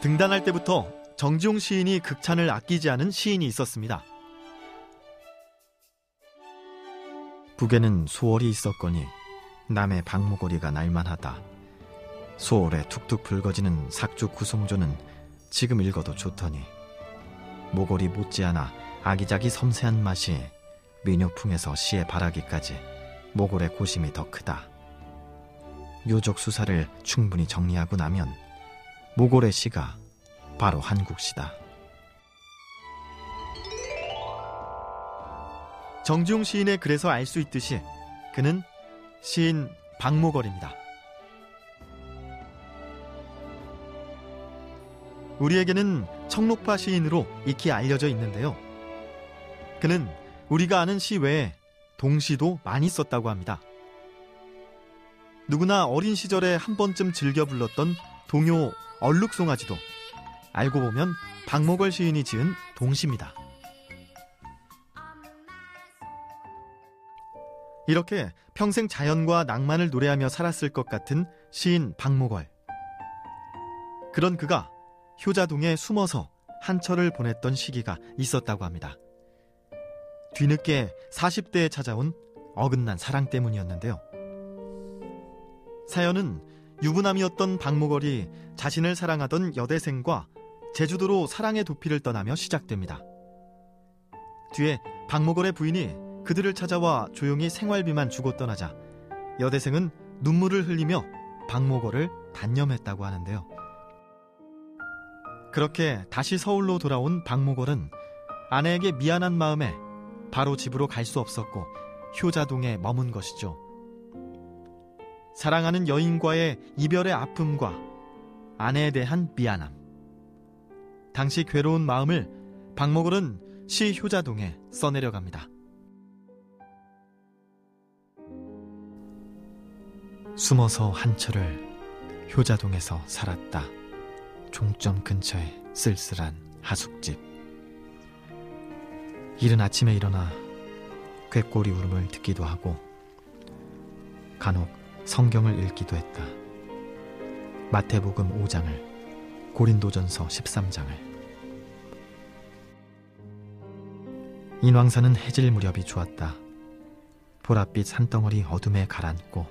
등단할 때부터 정지용 시인이 극찬을 아끼지 않은 시인이 있었습니다. 북에는 소월이 있었거니 남의 박모거리가 날만하다. 소월에 툭툭 붉어지는 삭주 구송조는 지금 읽어도 좋더니 모골이 못지않아 아기자기 섬세한 맛이 민요풍에서 시에 바라기까지 모골의 고심이 더 크다. 요족 수사를 충분히 정리하고 나면 모골의 시가 바로 한국시다. 정지용 시인의 글에서 알 수 있듯이 그는 시인 박모걸입니다. 우리에게는 청록파 시인으로 익히 알려져 있는데요. 그는 우리가 아는 시 외에 동시도 많이 썼다고 합니다. 누구나 어린 시절에 한 번쯤 즐겨 불렀던 동요 얼룩송아지도 알고 보면 박목월 시인이 지은 동시입니다. 이렇게 평생 자연과 낭만을 노래하며 살았을 것 같은 시인 박목월. 그런 그가 효자동에 숨어서 한철을 보냈던 시기가 있었다고 합니다. 뒤늦게 40대에 찾아온 어긋난 사랑 때문이었는데요. 사연은 유부남이었던 박모걸이 자신을 사랑하던 여대생과 제주도로 사랑의 도피를 떠나며 시작됩니다. 뒤에 박모걸의 부인이 그들을 찾아와 조용히 생활비만 주고 떠나자 여대생은 눈물을 흘리며 박모걸을 단념했다고 하는데요. 그렇게 다시 서울로 돌아온 박모걸은 아내에게 미안한 마음에 바로 집으로 갈 수 없었고 효자동에 머문 것이죠. 사랑하는 여인과의 이별의 아픔과 아내에 대한 미안함. 당시 괴로운 마음을 박목을은 시 효자동에 써내려갑니다. 숨어서 한철을 효자동에서 살았다. 종점 근처에 쓸쓸한 하숙집. 이른 아침에 일어나 꾀꼬리 울음을 듣기도 하고 간혹 성경을 읽기도 했다. 마태복음 5장을, 고린도전서 13장을. 인왕산은 해질 무렵이 좋았다. 보랏빛 산덩어리 어둠에 가라앉고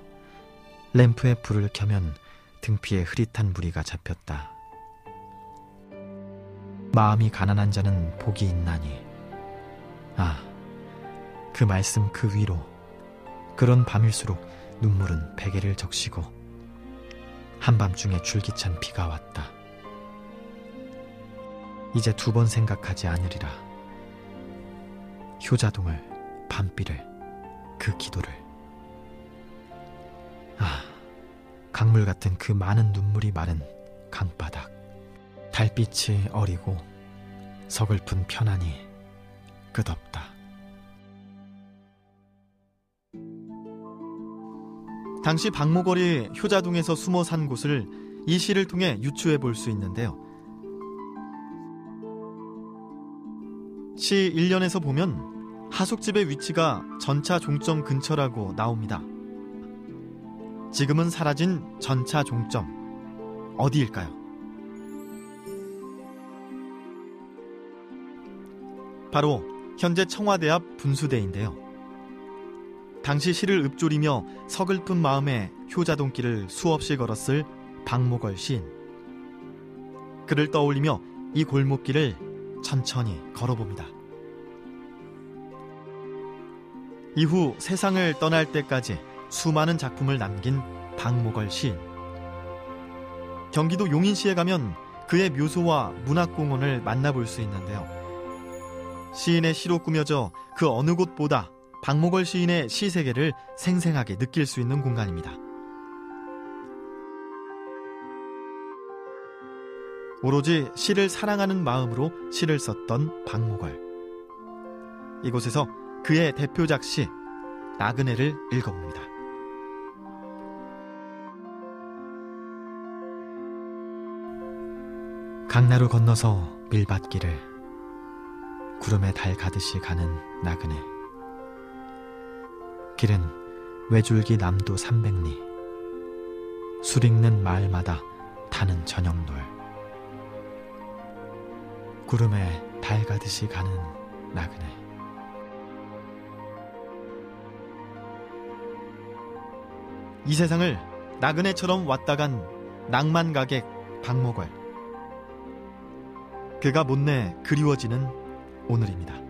램프에 불을 켜면 등피에 흐릿한 무리가 잡혔다. 마음이 가난한 자는 복이 있나니. 아, 그 말씀 그 위로 그런 밤일수록 눈물은 베개를 적시고 한밤중에 줄기찬 비가 왔다. 이제 두 번 생각하지 않으리라. 효자동을, 밤비를, 그 기도를. 아, 강물 같은 그 많은 눈물이 마른 강바닥. 달빛이 어리고 서글픈 편안이 끝없다. 당시 박모걸이 효자동에서 숨어 산 곳을 이 시를 통해 유추해 볼 수 있는데요. 시 1년에서 보면 하숙집의 위치가 전차 종점 근처라고 나옵니다. 지금은 사라진 전차 종점 어디일까요? 바로 현재 청와대 앞 분수대인데요. 당시 시를 읊조리며 서글픈 마음에 효자동길을 수없이 걸었을 박모걸 시인. 그를 떠올리며 이 골목길을 천천히 걸어봅니다. 이후 세상을 떠날 때까지 수많은 작품을 남긴 박모걸 시인. 경기도 용인시에 가면 그의 묘소와 문학공원을 만나볼 수 있는데요. 시인의 시로 꾸며져 그 어느 곳보다 박목월 시인의 시 세계를 생생하게 느낄 수 있는 공간입니다. 오로지 시를 사랑하는 마음으로 시를 썼던 박목월. 이곳에서 그의 대표작 시 나그네를 읽어봅니다. 강나루 건너서 밀밭길을 구름에 달 가듯이 가는 나그네. 길은 외줄기 남도 300리 술 익는 마을마다 타는 저녁놀 구름에 달 가듯이 가는 나그네. 이 세상을 나그네처럼 왔다 간 낭만 가객 박목월. 그가 못내 그리워지는 오늘입니다.